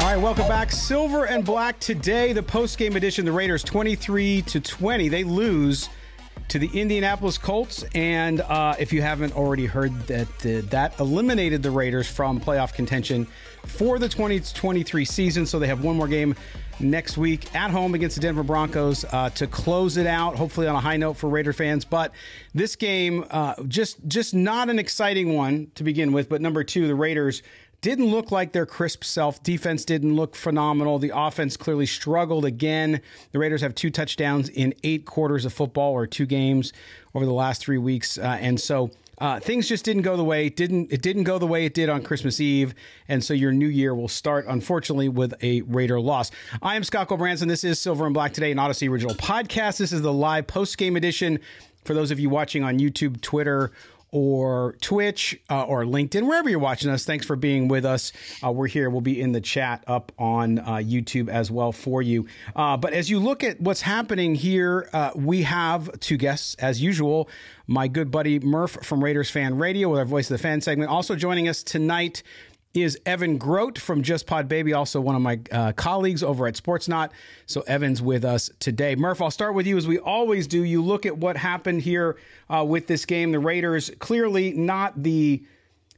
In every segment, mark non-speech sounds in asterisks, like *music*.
All right, welcome back. Silver and black today. The post game edition. The Raiders 23 to 20. They lose to the Indianapolis Colts, and uh, if you haven't already heard that, uh, that eliminated the Raiders from playoff contention for the 2023 season. So they have one more game next week at home against the Denver Broncos uh, to close it out. Hopefully on a high note for Raider fans. But this game, uh, just just not an exciting one to begin with. But number two, the Raiders didn't look like their crisp self. Defense didn't look phenomenal. The offense clearly struggled again. The Raiders have two touchdowns in eight quarters of football or two games over the last three weeks, uh, and so. Uh, things just didn't go the way it didn't. It didn't go the way it did on Christmas Eve, and so your new year will start, unfortunately, with a Raider loss. I am Scott Gulbransen. This is Silver and Black today, an Audacy original podcast. This is the live post game edition. For those of you watching on YouTube, Twitter, or Twitch uh, or LinkedIn, wherever you're watching us. Thanks for being with us. Uh, we're here. We'll be in the chat up on uh, YouTube as well for you. Uh, but as you look at what's happening here, uh, we have two guests as usual. My good buddy Murf from Raiders Fan Radio with our Voice of the Fan segment. Also joining us tonight is Evan Groat from Just Pod Baby, also one of my uh, colleagues over at Sportsnaut. So Evan's with us today. Murf, I'll start with you as we always do. You look at what happened here uh, with this game. The Raiders clearly not the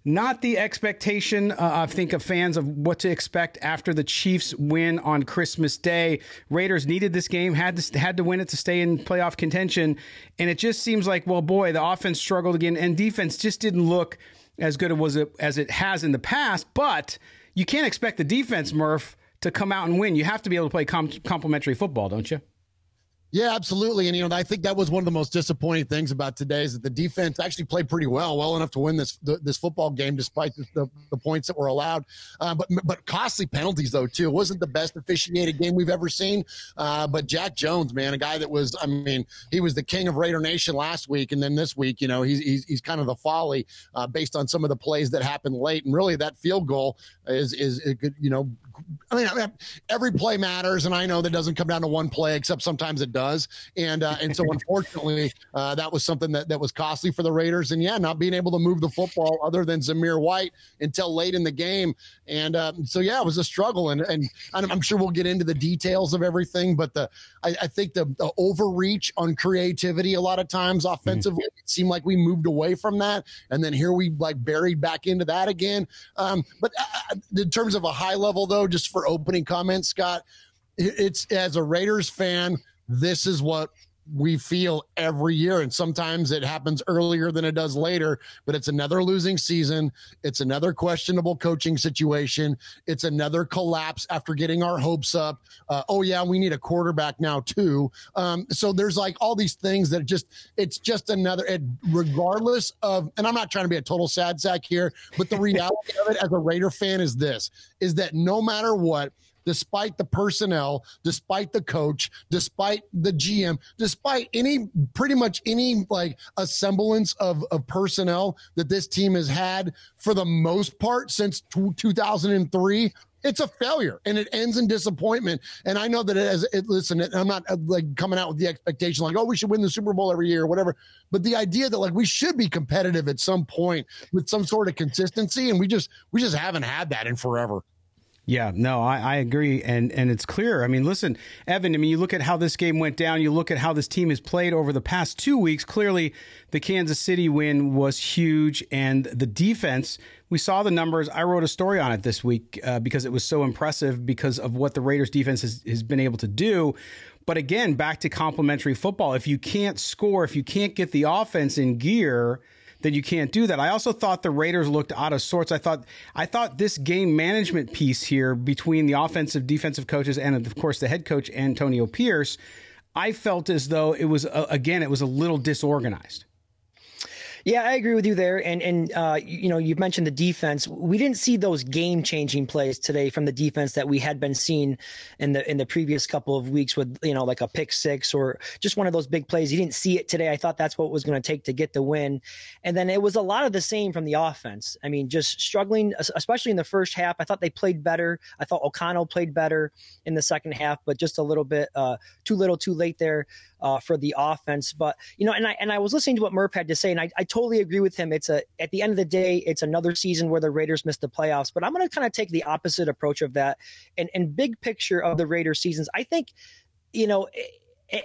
not the expectation, uh, I think, of fans of what to expect after the Chiefs win on Christmas Day. Raiders needed this game, had to had to win it to stay in playoff contention, and it just seems like, well, boy, the offense struggled again, and defense just didn't look as good as it as it has in the past. But you can't expect the defense, Murf, to come out and win. You have to be able to play com- complementary football, don't you? Yeah, absolutely. And you know, I think that was one of the most disappointing things about today is that the defense actually played pretty well, well enough to win this this football game despite the, the, points that were allowed. Uh, but but costly penalties though too. It wasn't the best officiated game we've ever seen. Uh, but Jack Jones, man, a guy that was, I mean, he was the king of Raider Nation last week, and then this week, you know, he's he's, he's kind of the folly uh, based on some of the plays that happened late. And really, that field goal is is, is you know I mean, every play matters, and I know that doesn't come down to one play, except sometimes it does. And uh, and so unfortunately, uh, that was something that, that was costly for the Raiders. And yeah, not being able to move the football other than Zamir White until late in the game. And um, so yeah, it was a struggle. And and I'm sure we'll get into the details of everything, but the I, I think the, the, overreach on creativity a lot of times offensively, mm-hmm. it seemed like we moved away from that, and then here we like buried back into that again. Um, but uh, in terms of a high level though just for opening comments, Scott. It's as a Raiders fan, this is what we feel every year. And sometimes it happens earlier than it does later, but it's another losing season. It's another questionable coaching situation. It's another collapse after getting our hopes up. Uh, oh, yeah, we need a quarterback now, too. Um, so there's like all these things that just, it's just another, it, regardless of, and I'm not trying to be a total sad sack here, but the reality of it as a Raider fan is this is that no matter what, despite the personnel, despite the coach, despite the GM, despite any pretty much any like a semblance of, of personnel that this team has had for the most part since t- 2003 it's a failure and it ends in disappointment. And I know that as it, listen, I'm not uh, like coming out with the expectation like, oh, we should win the Super Bowl every year or whatever. But the idea that like we should be competitive at some point with some sort of consistency, and we just we just haven't had that in forever. Yeah, no, I, I, agree, and and it's clear. I mean, listen, Evan. I mean, you look at how this game went down. You look at how this team has played over the past two weeks. Clearly, the Kansas City win was huge, and the defense. We saw the numbers. I wrote a story on it this week uh, because it was so impressive because of what the Raiders defense has, has been able to do. But again, back to complementary football. If you can't score, if you can't get the offense in gear then you can't do that. I also thought the Raiders looked out of sorts. I thought I thought this game management piece here between the offensive defensive coaches and of course the head coach Antonio Pierce, I felt as though it was uh, again it was a little disorganized. Yeah, I agree with you there. And and uh, you know, you've mentioned the defense. We didn't see those game changing plays today from the defense that we had been seeing in the in the previous couple of weeks with you know like a pick six or just one of those big plays. You didn't see it today. I thought that's what was going to take to get the win. And then it was a lot of the same from the offense. I mean, just struggling, especially in the first half. I thought they played better. I thought O'Connell played better in the second half, but just a little bit uh, too little, too late there uh, for the offense. But you know, and I and I was listening to what Murf had to say, and I, I totally agree with him. It's a at the end of the day, it's another season where the Raiders missed the playoffs. But I'm going to kind of take the opposite approach of that. And and big picture of the Raiders seasons, I think, you know.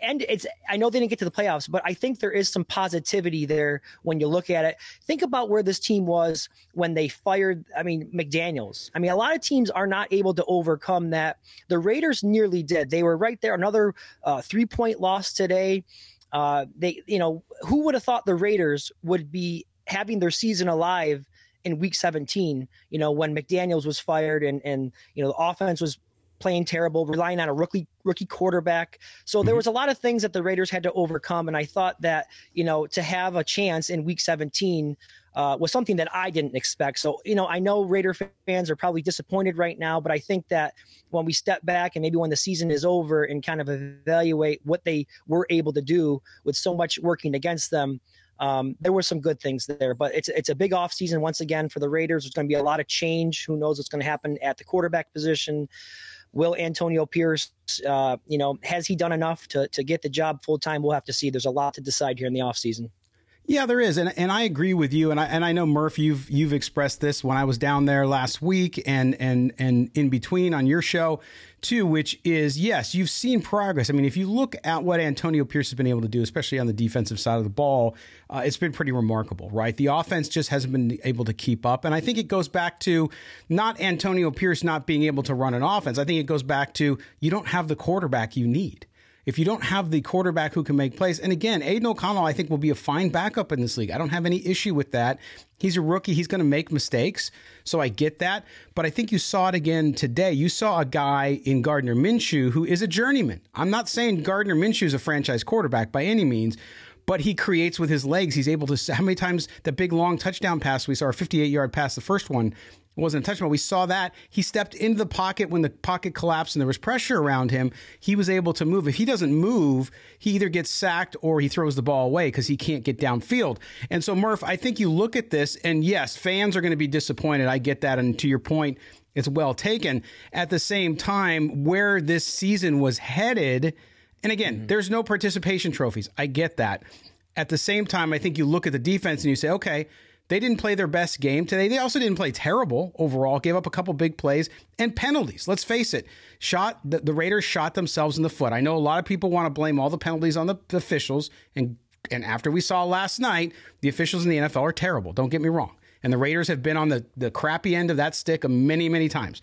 And it's I know they didn't get to the playoffs, but I think there is some positivity there when you look at it. Think about where this team was when they fired I mean McDaniels. I mean a lot of teams are not able to overcome that. The Raiders nearly did. They were right there another uh, 3-point loss today. Uh, they you know, who would have thought the Raiders would be having their season alive in week 17, you know, when McDaniels was fired and and you know the offense was playing terrible, relying on a rookie rookie quarterback. So there mm-hmm. was a lot of things that the Raiders had to overcome, and I thought that you know to have a chance in Week 17 uh, was something that I didn't expect. So you know I know Raider fans are probably disappointed right now, but I think that when we step back and maybe when the season is over and kind of evaluate what they were able to do with so much working against them. Um, there were some good things there, but it's it's a big offseason once again for the Raiders. There's going to be a lot of change. Who knows what's going to happen at the quarterback position? Will Antonio Pierce, uh, you know, has he done enough to, to get the job full time? We'll have to see. There's a lot to decide here in the offseason. Yeah, there is, and and I agree with you, and I and I know Murf, you've you've expressed this when I was down there last week, and and and in between on your show too, which is yes, you've seen progress. I mean, if you look at what Antonio Pierce has been able to do, especially on the defensive side of the ball, uh, it's been pretty remarkable, right? The offense just hasn't been able to keep up, and I think it goes back to not Antonio Pierce not being able to run an offense. I think it goes back to you don't have the quarterback you need if you don't have the quarterback who can make plays, and again, Aidan O'Connell, I think, will be a fine backup in this league. I don't have any issue with that. He's a rookie. He's going to make mistakes. So I get that. But I think you saw it again today. You saw a guy in Gardner Minshew who is a journeyman. I'm not saying Gardner Minshew is a franchise quarterback by any means, but he creates with his legs. He's able to. How many times the big long touchdown pass we saw, a 58 yard pass, the first one, wasn't a touchdown. We saw that he stepped into the pocket when the pocket collapsed and there was pressure around him. He was able to move. If he doesn't move, he either gets sacked or he throws the ball away because he can't get downfield. And so, Murf, I think you look at this, and yes, fans are going to be disappointed. I get that. And to your point, it's well taken. At the same time, where this season was headed, and again, mm-hmm. there's no participation trophies. I get that. At the same time, I think you look at the defense and you say, okay, they didn't play their best game today. They also didn't play terrible overall, gave up a couple big plays and penalties. Let's face it, shot the, the Raiders shot themselves in the foot. I know a lot of people want to blame all the penalties on the, the officials and and after we saw last night, the officials in the NFL are terrible. Don't get me wrong. And the Raiders have been on the, the crappy end of that stick many, many times.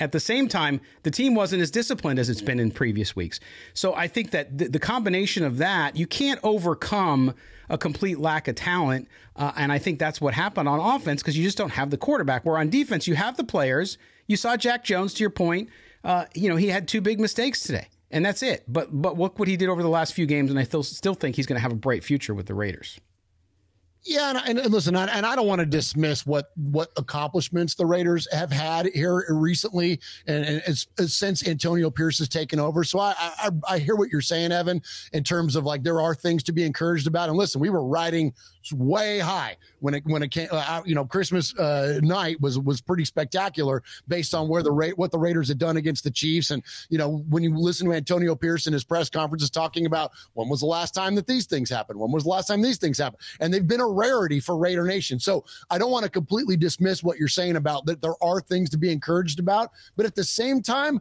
At the same time, the team wasn't as disciplined as it's been in previous weeks. So I think that the, the combination of that, you can't overcome a complete lack of talent. Uh, and I think that's what happened on offense because you just don't have the quarterback. Where on defense, you have the players. You saw Jack Jones, to your point, uh, you know, he had two big mistakes today. And that's it. But but look what he did over the last few games, and I still still think he's going to have a bright future with the Raiders. Yeah, and, and, and listen, I, and I don't want to dismiss what what accomplishments the Raiders have had here recently, and, and since Antonio Pierce has taken over. So I, I I hear what you're saying, Evan, in terms of like there are things to be encouraged about. And listen, we were riding way high when it when it came. Uh, you know, Christmas uh, night was was pretty spectacular based on where the rate what the Raiders had done against the Chiefs. And you know, when you listen to Antonio Pierce in his press conferences talking about when was the last time that these things happened, when was the last time these things happened, and they've been a rarity for Raider Nation. So I don't want to completely dismiss what you're saying about that there are things to be encouraged about, but at the same time,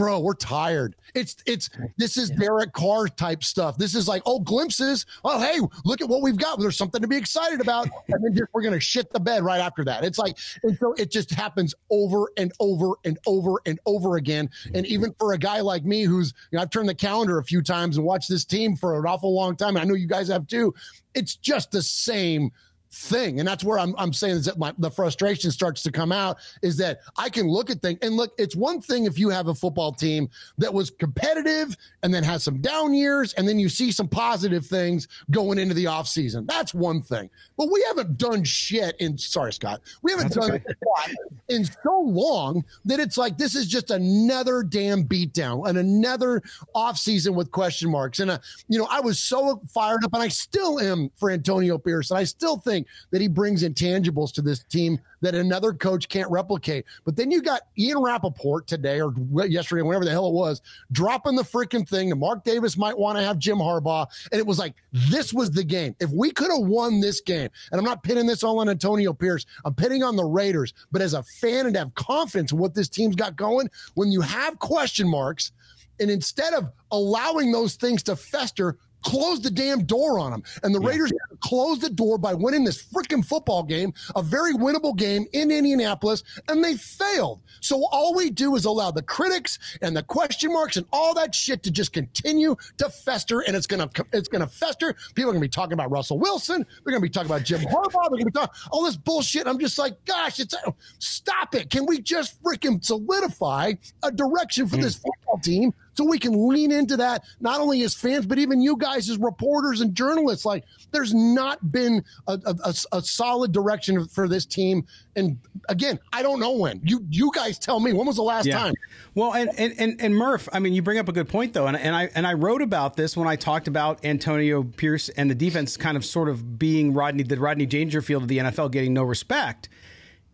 bro, we're tired. It's it's this is Derek Carr type stuff. This is like, oh, glimpses. Oh, hey, look at what we've got. There's something to be excited about. *laughs* And then just, we're gonna shit the bed right after that. It's like, and so it just happens over and over and over and over again. And mm-hmm. even for a guy like me, who's you know, I've turned the calendar a few times and watched this team for an awful long time. I know you guys have too. It's just the same thing. And that's where I'm, I'm saying is that my, the frustration starts to come out is that I can look at things and look, it's one thing if you have a football team that was competitive and then has some down years and then you see some positive things going into the offseason. That's one thing. But we haven't done shit in, sorry, Scott, we haven't that's done okay. in so long that it's like this is just another damn beatdown and another offseason with question marks. And, uh, you know, I was so fired up and I still am for Antonio Pierce. And I still think that he brings intangibles to this team that another coach can't replicate. But then you got Ian Rapoport today or yesterday, whenever the hell it was, dropping the freaking thing that Mark Davis might want to have Jim Harbaugh. And it was like, this was the game. If we could have won this game, and I'm not pinning this all on Antonio Pierce, I'm pinning on the Raiders, but as a fan and have confidence in what this team's got going, when you have question marks, and instead of allowing those things to fester, closed the damn door on them. And the yeah. Raiders closed the door by winning this freaking football game, a very winnable game in Indianapolis, and they failed. So all we do is allow the critics and the question marks and all that shit to just continue to fester, and it's gonna it's gonna fester. People are gonna be talking about Russell Wilson. They're gonna be talking about Jim Harbaugh. They're gonna be talking all this bullshit. I'm just like, gosh, it's stop it. Can we just freaking solidify a direction for mm. this football team so we can lean into that, not only as fans, but even you guys as reporters and journalists. Like, there's not been a, a, a, solid direction for this team. And again, I don't know when. You you guys tell me when was the last yeah. time? Well, and, and, and and Murf, I mean, you bring up a good point though, and and I and I wrote about this when I talked about Antonio Pierce and the defense kind of sort of being Rodney the Rodney Dangerfield of the NFL getting no respect.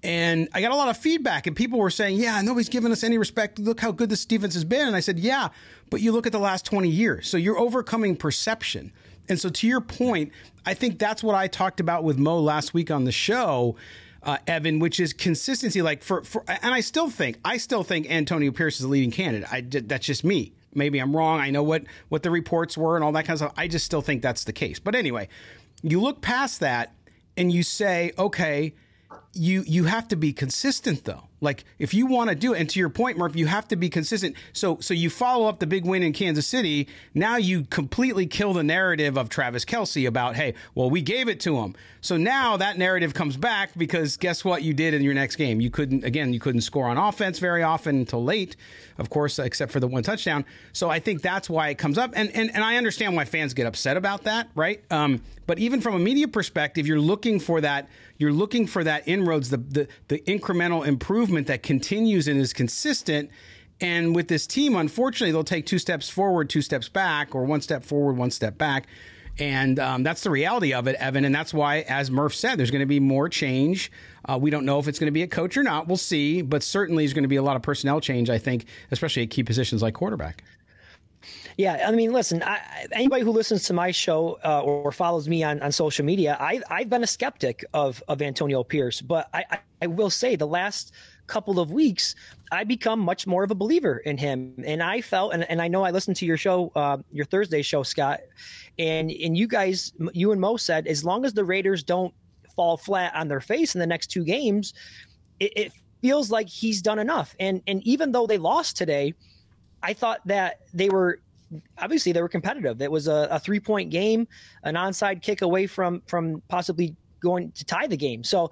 And I got a lot of feedback, and people were saying, Yeah, nobody's giving us any respect. Look how good this defense has been. And I said, Yeah, but you look at the last 20 years. So you're overcoming perception. And so, to your point, I think that's what I talked about with Mo last week on the show. Uh, Evan, which is consistency. Like for, for, and I still think, I still think Antonio Pierce is the leading candidate. I, that's just me. Maybe I'm wrong. I know what what the reports were and all that kind of stuff. I just still think that's the case. But anyway, you look past that and you say, okay, you you have to be consistent though. Like if you want to do it, and to your point, Murf, you have to be consistent. So so you follow up the big win in Kansas City. Now you completely kill the narrative of Travis Kelce about, hey, well, we gave it to him. So now that narrative comes back because guess what you did in your next game? You couldn't again, you couldn't score on offense very often until late, of course, except for the one touchdown. So I think that's why it comes up. And and, and I understand why fans get upset about that, right? Um, but even from a media perspective, you're looking for that you're looking for that inroads, the, the, the incremental improvement that continues and is consistent. And with this team, unfortunately, they'll take two steps forward, two steps back, or one step forward, one step back. And um, that's the reality of it, Evan. And that's why, as Murf said, there's going to be more change. Uh, we don't know if it's going to be a coach or not. We'll see. But certainly, there's going to be a lot of personnel change, I think, especially at key positions like quarterback. Yeah, I mean, listen, I, anybody who listens to my show uh, or follows me on, on social media, I, I've been a skeptic of, of Antonio Pierce, but I, I will say the last couple of weeks, I become much more of a believer in him. And I felt, and, and I know I listened to your show, uh, your Thursday show, Scott, and and you guys, you and Mo said, as long as the Raiders don't fall flat on their face in the next two games, it, it feels like he's done enough. And and even though they lost today, I thought that they were obviously they were competitive. It was a, a three point game, an onside kick away from from possibly going to tie the game. So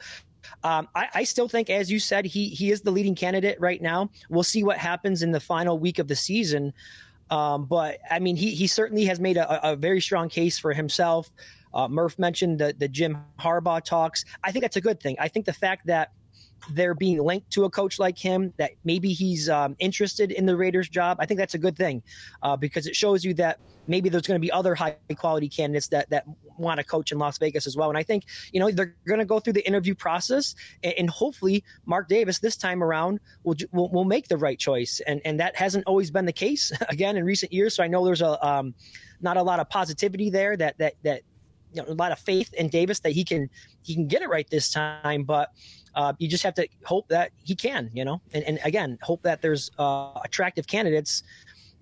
um, I, I, still think, as you said, he he is the leading candidate right now. We'll see what happens in the final week of the season. Um, but I mean, he he certainly has made a, a very strong case for himself. Uh, Murf mentioned the the Jim Harbaugh talks. I think that's a good thing. I think the fact that they're being linked to a coach like him, that maybe he's um, interested in the Raiders job. I think that's a good thing uh, because it shows you that maybe there's going to be other high quality candidates that that want to coach in Las Vegas as well. And I think you know they're going to go through the interview process, and, and hopefully Mark Davis this time around will, will, will make the right choice. And and that hasn't always been the case *laughs* again in recent years. So I know there's a um, not a lot of positivity there that that that you know, a lot of faith in Davis that he can he can get it right this time, but uh, you just have to hope that he can, you know, and, and again, hope that there's uh, attractive candidates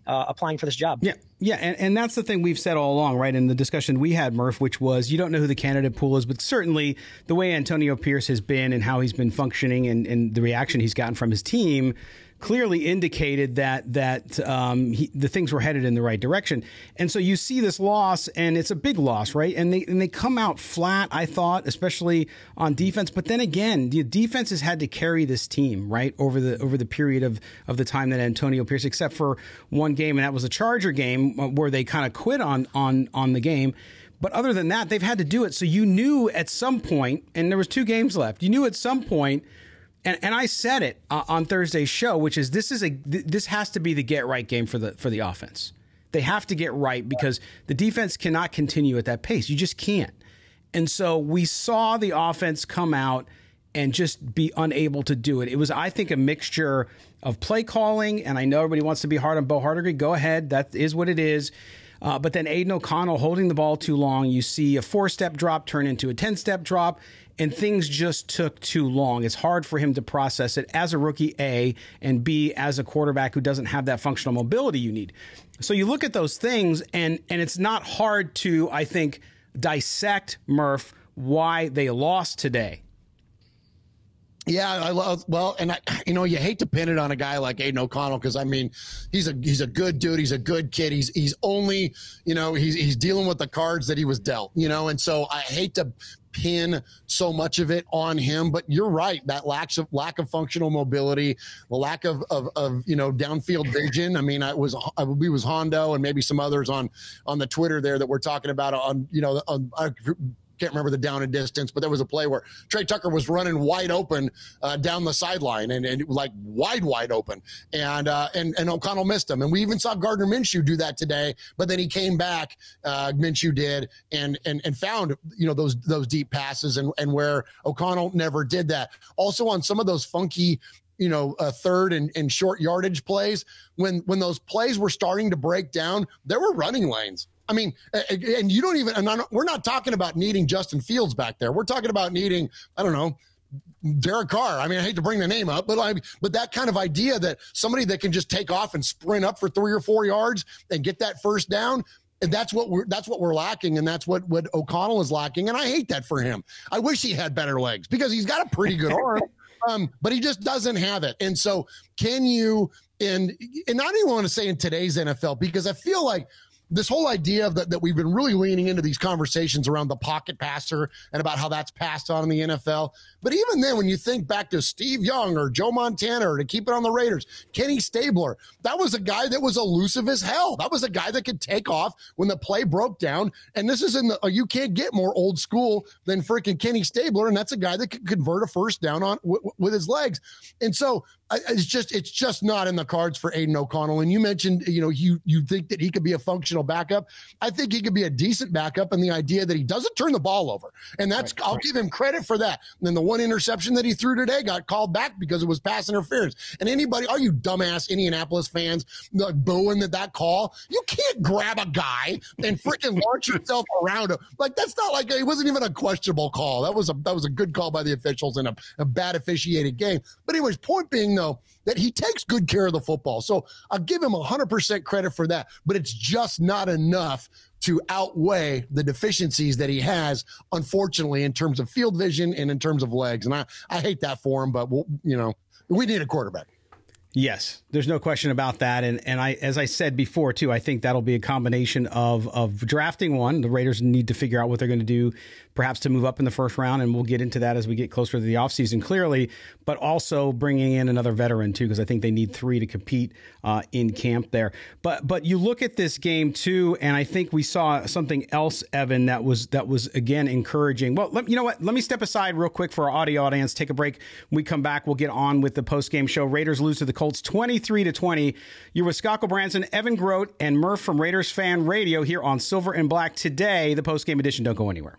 uh, applying for this job. Yeah, yeah, and, and that's the thing we've said all along, right? In the discussion we had, Murf, which was you don't know who the candidate pool is, but certainly the way Antonio Pierce has been and how he's been functioning and, and the reaction he's gotten from his team clearly indicated that that um, he, the things were headed in the right direction. And so you see this loss, and it's a big loss, right? And they and they come out flat. I thought, especially on defense. But then again, the defense has had to carry this team right over the over the period of of the time that Antonio Pierce, except for one game, and that was a Charger game uh, where they kind of quit on on on the game. But other than that, they've had to do it. So you knew at some point, and there was two games left. You knew at some point and, and I said it uh, on Thursday's show, which is this is a this has to be the get right game for the for the offense. They have to get right because the defense cannot continue at that pace. You just can't. And so we saw the offense come out and just be unable to do it. It was, I think, a mixture of play calling, and I know everybody wants to be hard on Bo Hardegree. Go ahead, that is what it is. Uh, but then Aidan O'Connell holding the ball too long. You see a four step drop turn into a 10 step drop and things just took too long. It's hard for him to process it as a rookie, A, and B, as a quarterback who doesn't have that functional mobility you need. So you look at those things, and, and it's not hard to, I think, dissect Murf why they lost today. Yeah, I love well, and I, you know, you hate to pin it on a guy like Aidan O'Connell because I mean, he's a he's a good dude. He's a good kid. He's he's only you know he's he's dealing with the cards that he was dealt. You know, and so I hate to pin so much of it on him. But you're right, that lack of lack of functional mobility, the lack of of, of you know downfield vision. I mean, I was I, we was Hondo and maybe some others on on the Twitter there that we're talking about on you know on, can't remember the down and distance, but there was a play where Tre Tucker was running wide open uh, down the sideline and, and like wide, wide open. And, uh, and, and O'Connell missed him. And we even saw Gardner Minshew do that today, but then he came back, uh, Minshew did, and, and, and found, you know, those, those deep passes and, and where O'Connell never did that. Also on some of those funky, you know, uh, third and, and short yardage plays, when when those plays were starting to break down, there were running lanes. I mean, and you don't even, and we're not talking about needing Justin Fields back there. We're talking about needing, I don't know, Derek Carr. I mean, I hate to bring the name up, but I, but that kind of idea that somebody that can just take off and sprint up for three or four yards and get that first down. And that's what we're that's what we're lacking, and that's what what O'Connell is lacking. And I hate that for him. I wish he had better legs because he's got a pretty good arm, *laughs* um, but he just doesn't have it. And so, can you? And and I don't even want to say in today's NFL because I feel like this whole idea that, that we've been really leaning into these conversations around the pocket passer and about how that's passed on in the NFL. But even then, when you think back to Steve Young or Joe Montana or to keep it on the Raiders, Kenny Stabler, that was a guy that was elusive as hell. That was a guy that could take off when the play broke down. And this is in the, you can't get more old school than freaking Kenny Stabler. And that's a guy that could convert a first down on w- with his legs. And so it's just it's just not in the cards for Aidan O'Connell. And you mentioned, you know, you you think that he could be a functional backup. I think he could be a decent backup, and the idea that he doesn't turn the ball over, and that's right, I'll right. give him credit for that. And then the one interception that he threw today got called back because it was pass interference. And anybody, are you dumbass Indianapolis fans like booing that that call? You can't grab a guy and freaking launch yourself around him. Like that's not like it wasn't even a questionable call. That was a that was a good call by the officials in a, a bad officiated game. But anyways, point being though that he takes good care of the football. So I'll give him 100% credit for that, but it's just not enough to outweigh the deficiencies that he has, unfortunately, in terms of field vision and in terms of legs. And I, I hate that for him, but we'll, you know, we need a quarterback. Yes, there's no question about that. And and I as I said before too, I think that'll be a combination of of drafting one. The Raiders need to figure out what they're going to do perhaps to move up in the first round and we'll get into that as we get closer to the offseason clearly, but also bringing in another veteran too because I think they need 3 to compete uh, in camp there. But but you look at this game too and I think we saw something else Evan that was that was again encouraging. Well, let, you know what? Let me step aside real quick for our audio audience, take a break. When we come back, we'll get on with the post-game show. Raiders lose to the Colts 23 to 20. You're with Scott Gulbransen, Evan Groat, and Murf from Raiders Fan Radio here on Silver and Black today, the post game edition. Don't go anywhere.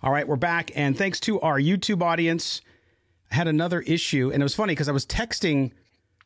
All right, we're back. And thanks to our YouTube audience, I had another issue. And it was funny because I was texting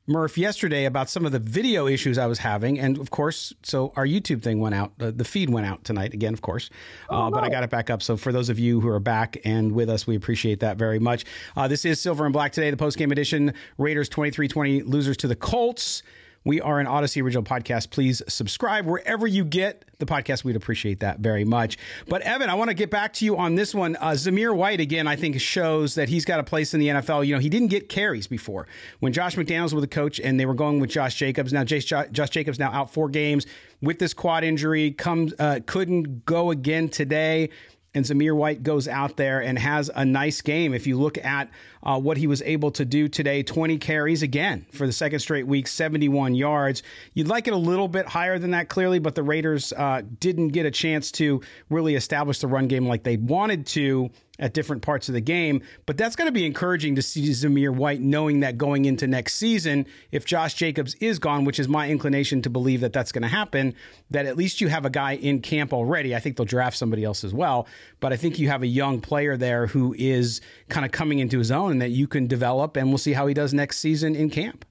Murf yesterday about some of the video issues I was having. And of course, so our YouTube thing went out. Uh, the feed went out tonight again, of course. Uh, oh, But I got it back up. So for those of you who are back and with us, we appreciate that very much. Uh, this is Silver and Black today, the post game edition. Raiders 23 20 losers to the Colts. We are an Audacy original podcast. Please subscribe wherever you get the podcast. We'd appreciate that very much. But Evan, I want to get back to you on this one. Uh, Zamir White again, I think shows that he's got a place in the NFL. You know, he didn't get carries before when Josh McDaniels was the coach, and they were going with Josh Jacobs. Now, Josh Jacobs now out four games with this quad injury. Comes uh, couldn't go again today and Zamir White goes out there and has a nice game. If you look at uh, what he was able to do today, 20 carries again for the second straight week, 71 yards. You'd like it a little bit higher than that, clearly, but the Raiders uh, didn't get a chance to really establish the run game like they wanted to at different parts of the game. But that's going to be encouraging to see Zamir White knowing that going into next season, if Josh Jacobs is gone, which is my inclination to believe that that's going to happen, that at least you have a guy in camp already. I think they'll draft somebody else as well. But I think you have a young player there who is kind of coming into his own and that you can develop, and we'll see how he does next season in camp.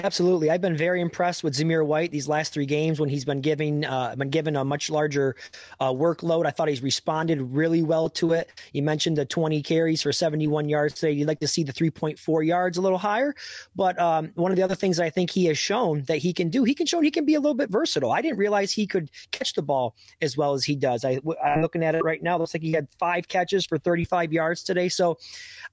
Absolutely, I've been very impressed with Zamir White these last three games when he's been giving uh, been given a much larger uh, workload. I thought he's responded really well to it. You mentioned the 20 carries for 71 yards today. You'd like to see the 3.4 yards a little higher, but um, one of the other things I think he has shown that he can do, he can show he can be a little bit versatile. I didn't realize he could catch the ball as well as he does. I, I'm looking at it right now. Looks like he had five catches for 35 yards today. So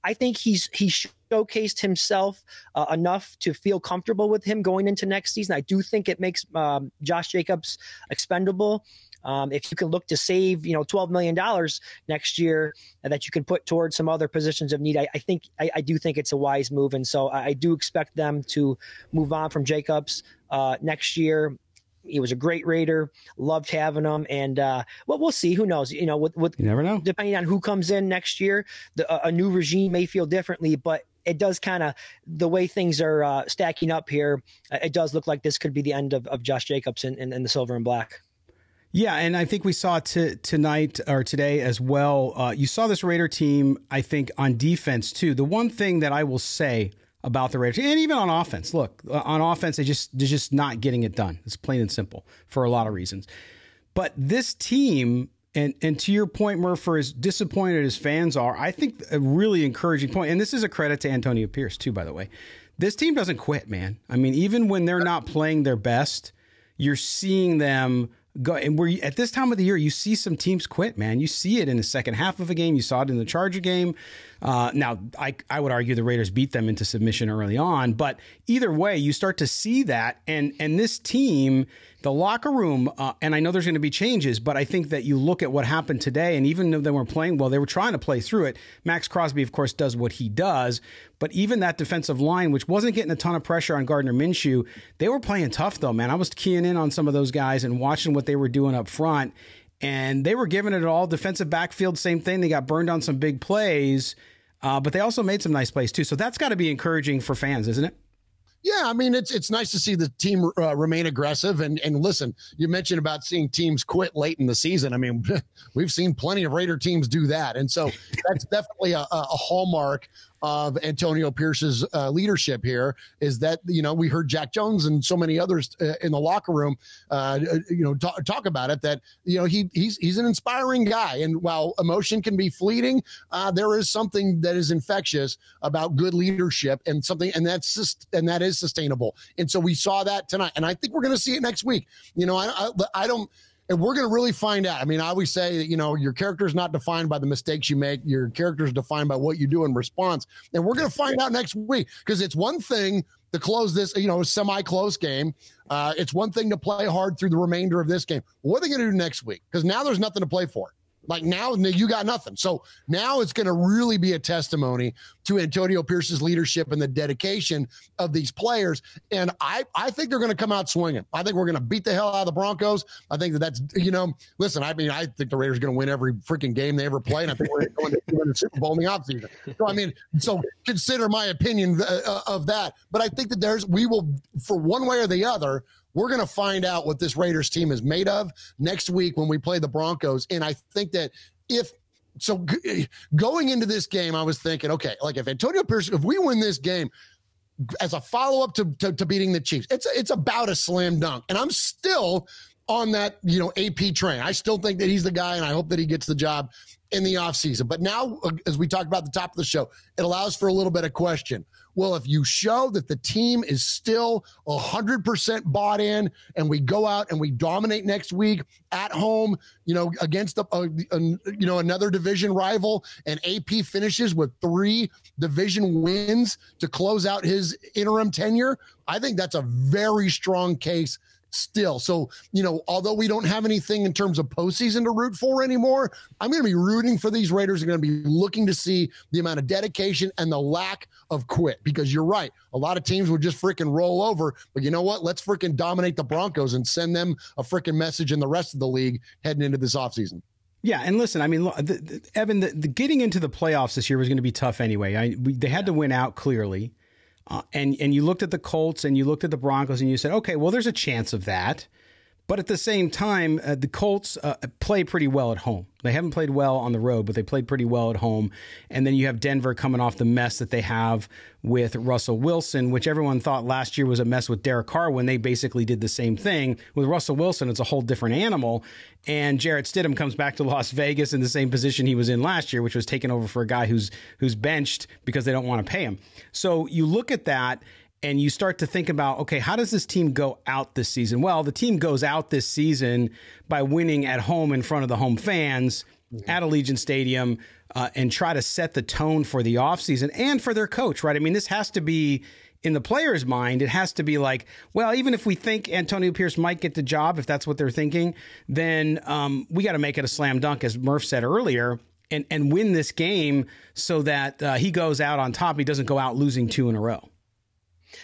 I think he's he's showcased himself uh, enough to feel comfortable with him going into next season. I do think it makes um, Josh Jacobs expendable. Um, if you can look to save, you know, twelve million dollars next year that you can put towards some other positions of need, I, I think I, I, do think it's a wise move, and so I, I, do expect them to move on from Jacobs uh, next year. He was a great Raider, loved having him, and uh, well, we'll see. Who knows? You know, with, with you never know. Depending on who comes in next year, the, a new regime may feel differently, but it does kind of the way things are uh, stacking up here. It does look like this could be the end of, of Josh Jacobs and, and, and the silver and black. Yeah, and I think we saw t- tonight or today as well. Uh, you saw this Raider team, I think, on defense too. The one thing that I will say about the Raiders, and even on offense, look, uh, on offense, they just they're just not getting it done. It's plain and simple for a lot of reasons. But this team and and to your point, Murf, as disappointed as fans are, I think a really encouraging point, and this is a credit to Antonio Pierce too, by the way. This team doesn't quit, man. I mean, even when they're not playing their best, you're seeing them go. And we're at this time of the year, you see some teams quit, man. You see it in the second half of a game. You saw it in the Charger game. Uh, now, I, I would argue the Raiders beat them into submission early on, but either way, you start to see that. And and this team, the locker room, uh, and I know there's going to be changes, but I think that you look at what happened today, and even though they weren't playing well, they were trying to play through it. Maxx Crosby, of course, does what he does, but even that defensive line, which wasn't getting a ton of pressure on Gardner Minshew, they were playing tough though, man. I was keying in on some of those guys and watching what they were doing up front and they were giving it all. Defensive backfield, same thing. They got burned on some big plays, uh, but they also made some nice plays too. So that's got to be encouraging for fans, isn't it? Yeah, I mean it's it's nice to see the team uh, remain aggressive and and listen. You mentioned about seeing teams quit late in the season. I mean, *laughs* we've seen plenty of Raider teams do that, and so *laughs* that's definitely a, a hallmark of Antonio Pierce's uh, leadership here is that you know we heard Jack Jones and so many others uh, in the locker room, uh, you know, talk, talk, about it that you know he he's he's an inspiring guy, and while emotion can be fleeting, uh, there is something that is infectious about good leadership and something, and that's just and that is sustainable, and so we saw that tonight, and I think we're going to see it next week. You know, I I, I don't and we're going to really find out. I mean, I always say that, you know, your character is not defined by the mistakes you make. Your character is defined by what you do in response. And we're going to find out next week because it's one thing to close this, you know, semi close game. Uh, it's one thing to play hard through the remainder of this game. What are they going to do next week? Because now there's nothing to play for. Like now, you got nothing. So now it's going to really be a testimony to Antonio Pierce's leadership and the dedication of these players. And I, I think they're going to come out swinging. I think we're going to beat the hell out of the Broncos. I think that that's, you know, listen, I mean, I think the Raiders are going to win every freaking game they ever play. And I think we're going to win the Super Bowl in the offseason. So, I mean, so consider my opinion uh, uh, of that. But I think that there's, we will, for one way or the other, we're going to find out what this Raiders team is made of next week when we play the Broncos. And I think that if so going into this game, I was thinking, okay, like if Antonio Pierce, if we win this game as a follow up to, to, to beating the Chiefs, it's it's about a slam dunk, and I'm still on that you know AP train. I still think that he's the guy, and I hope that he gets the job in the offseason. But now, uh, as we talked about the top of the show, it allows for a little bit of question. Well, if you show that the team is still 100% bought in and we go out and we dominate next week at home, you know, against a, a, a, you know another division rival and AP finishes with 3 division wins to close out his interim tenure, I think that's a very strong case still. So, you know, although we don't have anything in terms of postseason to root for anymore, I'm going to be rooting for these Raiders. I'm going to be looking to see the amount of dedication and the lack of quit because you're right. A lot of teams would just freaking roll over. But you know what? Let's freaking dominate the Broncos and send them a freaking message in the rest of the league heading into this offseason. Yeah, and listen, I mean, the, the, Evan, the, getting into the playoffs this year was going to be tough anyway. I, we, they had to win out clearly. Uh, and and you looked at the Colts and you looked at the Broncos and you said, okay, well, there's a chance of that. But at the same time, uh, the Colts uh, play pretty well at home. They haven't played well on the road, but they played pretty well at home. And then you have Denver coming off the mess that they have with Russell Wilson, which everyone thought last year was a mess with Derek Carr when they basically did the same thing. With Russell Wilson, it's a whole different animal. And Jarrett Stidham comes back to Las Vegas in the same position he was in last year, which was taken over for a guy who's who's benched because they don't want to pay him. So you look at that and you start to think about okay, how does this team go out this season? Well, the team goes out this season by winning at home in front of the home fans at Allegiant Stadium uh, and try to set the tone for the offseason and for their coach, right? I mean, this has to be in the player's mind, it has to be like, well, even if we think Antonio Pierce might get the job, if that's what they're thinking, then um, we got to make it a slam dunk, as Murf said earlier, and and win this game so that uh, he goes out on top. He doesn't go out losing two in a row.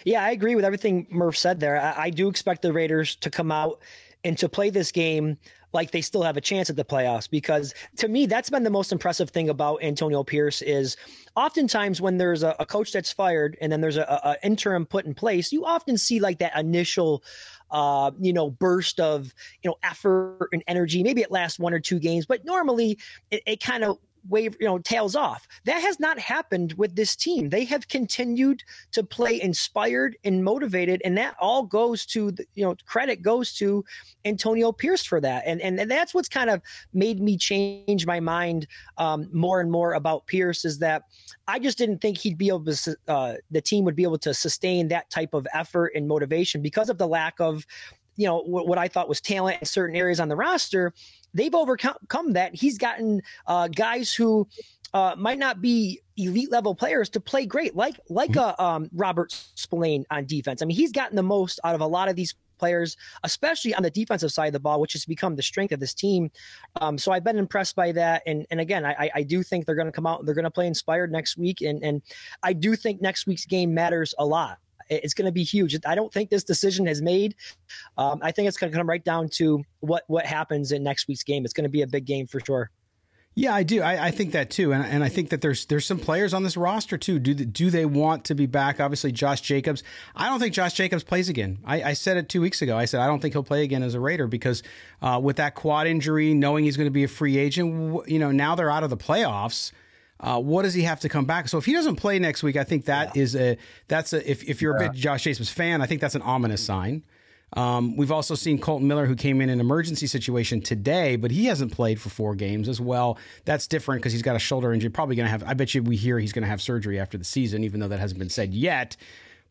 Yeah, I agree with everything Murf said there. I, I do expect the Raiders to come out and to play this game like they still have a chance at the playoffs because to me that's been the most impressive thing about Antonio Pierce is oftentimes when there's a, a coach that's fired and then there's a, a, interim put in place you often see like that initial uh, you know burst of you know effort and energy maybe it lasts one or two games but normally it, it kind of wave, you know, tails off. That has not happened with this team. They have continued to play inspired and motivated, and that all goes to the, you know credit goes to Antonio Pierce for that. And and, and that's what's kind of made me change my mind um, more and more about Pierce is that I just didn't think he'd be able to uh, the team would be able to sustain that type of effort and motivation because of the lack of you know what, what I thought was talent in certain areas on the roster they've overcome that. He's gotten uh, guys who uh, might not be elite level players to play great, like like mm-hmm. a um, Robert Spillane on defense. I mean, he's gotten the most out of a lot of these players, especially on the defensive side of the ball, which has become the strength of this team. Um, so I've been impressed by that. And and again, I, I do think they're going to come out. They're going to play inspired next week, and and I do think next week's game matters a lot. It's going to be huge. I don't think this decision has made. Um, I think it's going to come right down to what what happens in next week's game. It's going to be a big game for sure. Yeah, I do. I, I, think that too, and, and I think that there's there's some players on this roster too. Do do they want to be back? Obviously, Josh Jacobs. I don't think Josh Jacobs plays again. I, I said it two weeks ago. I said I don't think he'll play again as a Raider because uh, with that quad injury, knowing he's going to be a free agent, you know, now they're out of the playoffs. Uh, what does he have to come back? So if he doesn't play next week, I think that yeah. is a that's a if, if you're yeah. a big Josh Jacobs fan, I think that's an ominous sign. Um, we've also seen Kolton Miller, who came in an emergency situation today, but he hasn't played for four games as well. That's different because he's got a shoulder injury. Probably going to have. I bet you we hear he's going to have surgery after the season, even though that hasn't been said yet.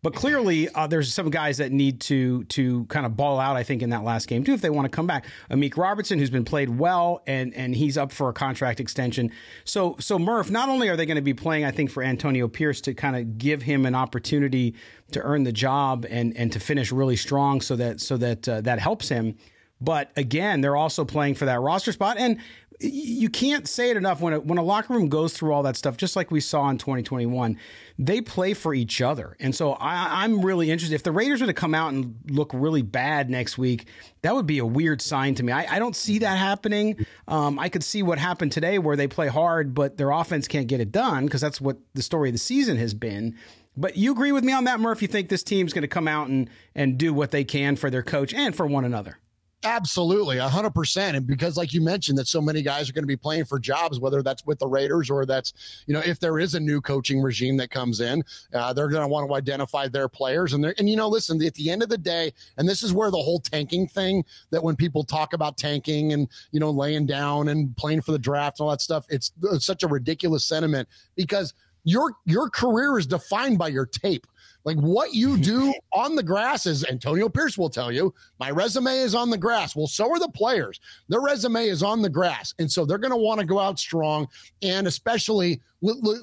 But clearly, uh, there's some guys that need to to kind of ball out. I think in that last game too, if they want to come back. Amik Robertson, who's been played well, and and he's up for a contract extension. So so Murf, not only are they going to be playing, I think for Antonio Pierce to kind of give him an opportunity to earn the job and and to finish really strong, so that so that uh, that helps him. But again, they're also playing for that roster spot. And you can't say it enough when a, when a locker room goes through all that stuff, just like we saw in 2021. They play for each other, and so I, I'm really interested. If the Raiders were to come out and look really bad next week, that would be a weird sign to me. I, I don't see that happening. Um, I could see what happened today, where they play hard, but their offense can't get it done because that's what the story of the season has been. But you agree with me on that, Murf? You think this team's going to come out and and do what they can for their coach and for one another? Absolutely, hundred percent. And because, like you mentioned, that so many guys are going to be playing for jobs, whether that's with the Raiders or that's, you know, if there is a new coaching regime that comes in, uh, they're going to want to identify their players. And and you know, listen, at the end of the day, and this is where the whole tanking thing that when people talk about tanking and you know laying down and playing for the draft and all that stuff, it's, it's such a ridiculous sentiment because your your career is defined by your tape. Like what you *laughs* do on the grass is Antonio Pierce will tell you, my resume is on the grass. Well, so are the players. Their resume is on the grass. And so they're going to want to go out strong. And especially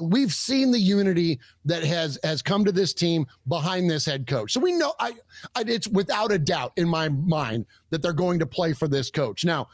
we've seen the unity that has has come to this team behind this head coach. So we know I, I it's without a doubt in my mind that they're going to play for this coach. Now,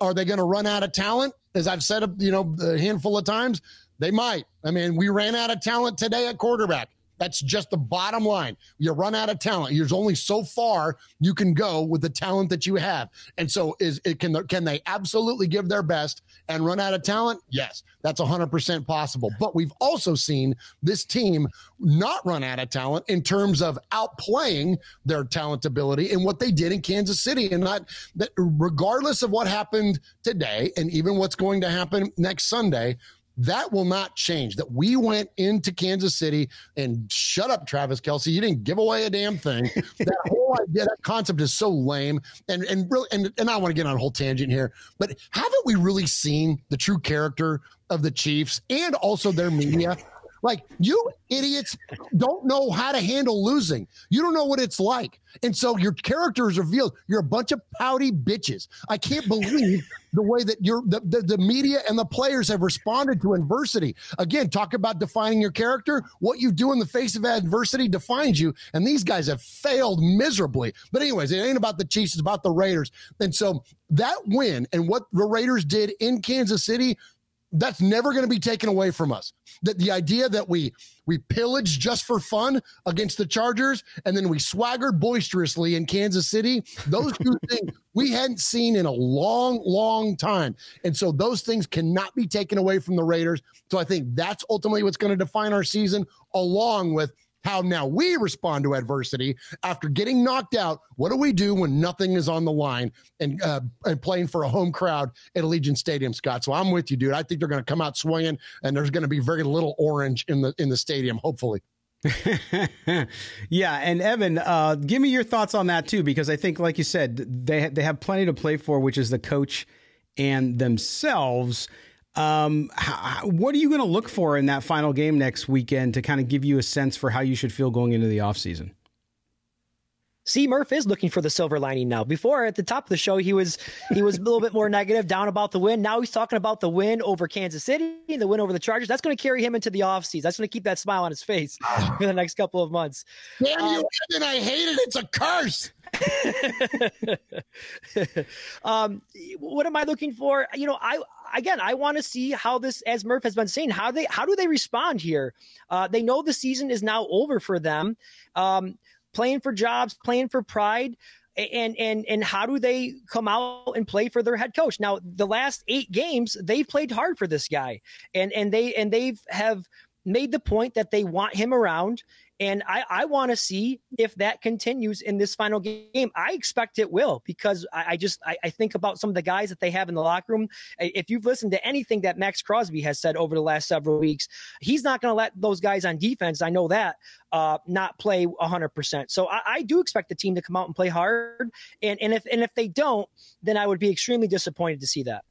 are they going to run out of talent? As I've said, you know, a handful of times, they might. I mean, we ran out of talent today at quarterback. That's just the bottom line. You run out of talent. There's only so far you can go with the talent that you have. And so is it can can they absolutely give their best and run out of talent? Yes, that's 100% possible. But we've also seen this team not run out of talent in terms of outplaying their talent ability and what they did in Kansas City and not that regardless of what happened today and even what's going to happen next Sunday, that will not change. That we went into Kansas City and shut up, Travis Kelce. You didn't give away a damn thing. *laughs* that whole idea, that concept is so lame. And and really, and, and I want to get on a whole tangent here, but haven't we really seen the true character of the Chiefs and also their media? Like, you idiots don't know how to handle losing. You don't know what it's like. And so your character is revealed. You're a bunch of pouty bitches. I can't believe the way that you're the, the, the, media and the players have responded to adversity. Again, talk about defining your character. What you do in the face of adversity defines you. And these guys have failed miserably. But, anyways, it ain't about the Chiefs, it's about the Raiders. And so that win and what the Raiders did in Kansas City that's never going to be taken away from us. That the idea that we we pillaged just for fun against the Chargers and then we swaggered boisterously in Kansas City, those two *laughs* things we hadn't seen in a long, long time. And so those things cannot be taken away from the Raiders. So I think that's ultimately what's going to define our season, along with how now we respond to adversity after getting knocked out. What do we do when nothing is on the line and uh, and playing for a home crowd at Allegiant Stadium, Scott? So I'm with you, dude. I think they're going to come out swinging, and there's going to be very little orange in the in the stadium. Hopefully. *laughs* yeah, and Evan, uh, give me your thoughts on that too, because I think, like you said, they they have plenty to play for, which is the coach and themselves. Um, how, what are you going to look for in that final game next weekend to kind of give you a sense for how you should feel going into the offseason? See, Murf is looking for the silver lining now. Before at the top of the show, he was he was a little bit more negative, down about the win. Now he's talking about the win over Kansas City, and the win over the Chargers. That's going to carry him into the offseason. That's going to keep that smile on his face for the next couple of months. Damn um, you, Evan! I hate it. It's a curse. *laughs* um, what am I looking for? You know, I again, I want to see how this, as Murf has been saying, how they how do they respond here? Uh, they know the season is now over for them. Um, playing for jobs, playing for pride and and and how do they come out and play for their head coach now the last eight games they've played hard for this guy and and they and they've have made the point that they want him around and I, I want to see if that continues in this final game. I expect it will because I, I just I, I, think about some of the guys that they have in the locker room. If you've listened to anything that Maxx Crosby has said over the last several weeks, he's not going to let those guys on defense. I know that uh, not play 100%. So I, I do expect the team to come out and play hard. And and if and if they don't, then I would be extremely disappointed to see that.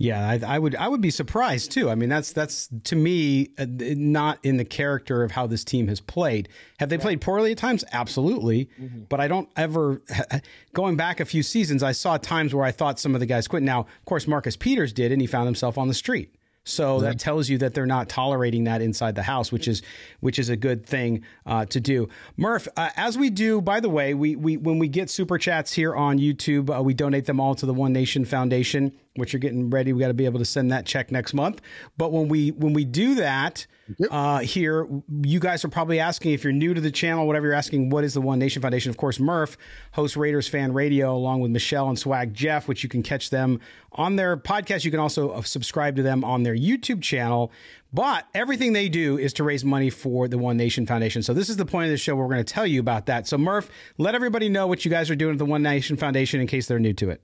Yeah, I, I, would. I would be surprised too. I mean, that's that's to me uh, not in the character of how this team has played. Have they yeah. played poorly at times? Absolutely. Mm-hmm. But I don't ever. *laughs* Going back a few seasons, I saw times where I thought some of the guys quit. Now, of course, Marcus Peters did, and he found himself on the street. So that tells you that they're not tolerating that inside the house, which is which is a good thing uh, to do. Murf, uh, as we do, by the way, we we when we get super chats here on YouTube, uh, we donate them all to the One Nation Foundation which you're getting ready. We got to be able to send that check next month. But when we when we do that uh, here, you guys are probably asking if you're new to the channel, whatever you're asking, what is the One Nation Foundation? Of course, Murf hosts Raiders Fan Radio along with Michelle and Swag Jeff, which you can catch them on their podcast. You can also uh, subscribe to them on their YouTube channel. But everything they do is to raise money for the One Nation Foundation. So this is the point of the show where we're going to tell you about that. So Murf, let everybody know what you guys are doing at the One Nation Foundation in case they're new to it.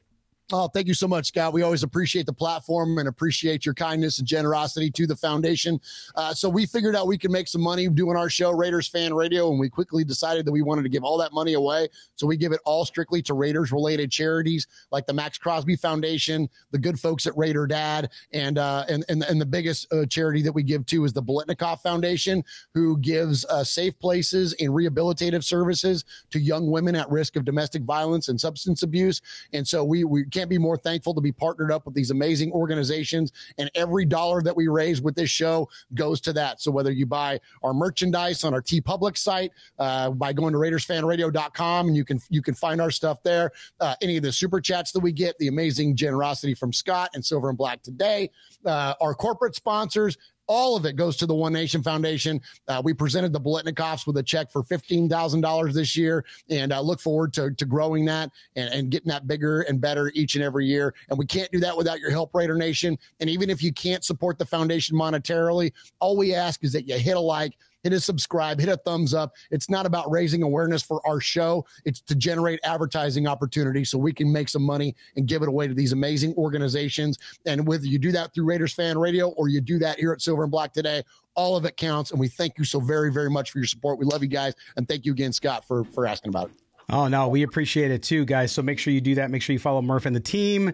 Oh, thank you so much, Scott. We always appreciate the platform and appreciate your kindness and generosity to the foundation. Uh, so we figured out we could make some money doing our show, Raiders Fan Radio, and we quickly decided that we wanted to give all that money away. So we give it all strictly to Raiders related charities like the Maxx Crosby Foundation, the good folks at Raider Dad, and uh, and, and and the biggest uh, charity that we give to is the Biletnikoff Foundation, who gives uh, safe places and rehabilitative services to young women at risk of domestic violence and substance abuse. And so we we can't be more thankful to be partnered up with these amazing organizations. And every dollar that we raise with this show goes to that. So whether you buy our merchandise on our TeePublic site uh, by going to RaidersFanRadio.com and you can you can find our stuff there. Uh, any of the super chats that we get, the amazing generosity from Scott and Silver and Black today, uh, our corporate sponsors, all of it goes to the One Nation Foundation. Uh, we presented the Biletnikoffs with a check for $15,000 this year, and I uh, look forward to, to growing that and, and getting that bigger and better each and every year. And we can't do that without your help, Raider Nation. And even if you can't support the foundation monetarily, all we ask is that you hit a like, hit a subscribe, hit a thumbs up. It's not about raising awareness for our show. It's to generate advertising opportunities so we can make some money and give it away to these amazing organizations. And whether you do that through Raiders Fan Radio or you do that here at Silver and Black today, all of it counts. And we thank you so very, very much for your support. We love you guys. And thank you again, Scott, for, for asking about it. Oh, no, we appreciate it too, guys. So make sure you do that. Make sure you follow Murf and the team.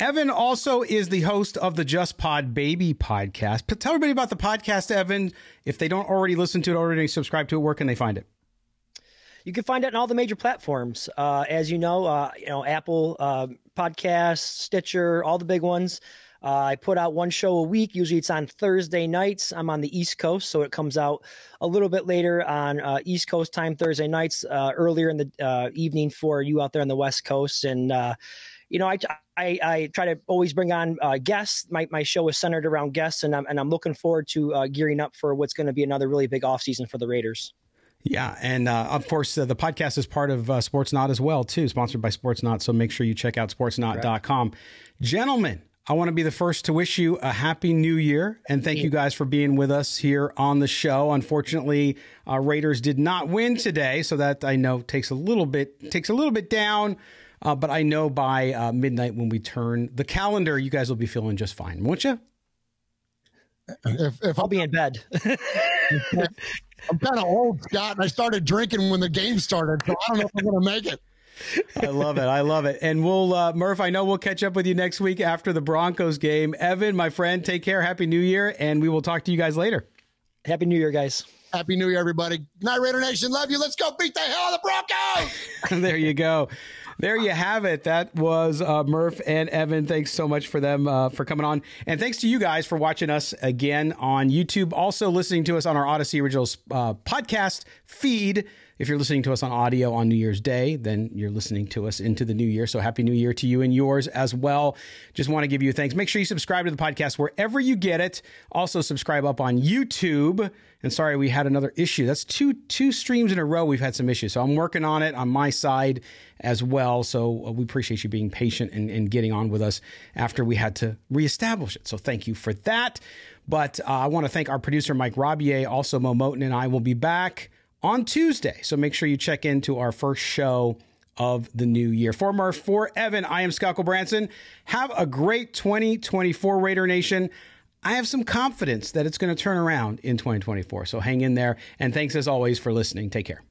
Evan also is the host of the Just Pod Baby podcast. Tell everybody about the podcast, Evan. If they don't already listen to it, already subscribe to it, where can they find it? You can find it on all the major platforms. Uh, as you know, uh, you know Apple uh, Podcasts, Stitcher, all the big ones. Uh, I put out one show a week. Usually it's on Thursday nights. I'm on the East Coast, so it comes out a little bit later on uh, East Coast time Thursday nights, uh, earlier in the uh, evening for you out there on the West Coast. And uh, you know, I, I, I try to always bring on uh, guests. My, my show is centered around guests, and I'm and I'm looking forward to uh, gearing up for what's going to be another really big offseason for the Raiders. Yeah, and uh, of course, uh, the podcast is part of uh, Sportsnaut as well, too, sponsored by Sportsnaut. So make sure you check out sportsnaut.com. Right. Gentlemen, I want to be the first to wish you a happy new year and thank you guys for being with us here on the show. Unfortunately, uh, Raiders did not win today, so that I know takes a little bit takes a little bit down. Uh, but I know by uh, midnight when we turn the calendar, you guys will be feeling just fine, won't you? If, if I'll be in bed. *laughs* I'm kind of old, Scott, and I started drinking when the game started, so I don't know if I'm going to make it. I love it. I love it. And we'll, uh, Murf, I know we'll catch up with you next week after the Broncos game. Evan, my friend, take care. Happy New Year. And we will talk to you guys later. Happy New Year, guys. Happy New Year, everybody. Night Raider Nation. Love you. Let's go beat the hell out of the Broncos. *laughs* there you go there you have it. That was uh, Murf and Evan. Thanks so much for them uh, for coming on, and thanks to you guys for watching us again on YouTube. Also listening to us on our Audacy Originals uh, podcast feed. If you're listening to us on audio on New Year's Day, then you're listening to us into the new year. So happy new year to you and yours as well. Just want to give you thanks. Make sure you subscribe to the podcast wherever you get it. Also subscribe up on YouTube. And sorry, we had another issue. That's two two streams in a row. We've had some issues. So I'm working on it on my side as well. So uh, we appreciate you being patient and, and getting on with us after we had to reestablish it. So thank you for that. But uh, I want to thank our producer, Mike Robier. Also, Mo Moton and I will be back on Tuesday. So make sure you check into our first show of the new year. For Murf, for Evan, I am Scott Gulbransen. Have a great 2024 Raider Nation. I have some confidence that it's going to turn around in 2024. So hang in there. And thanks as always for listening. Take care.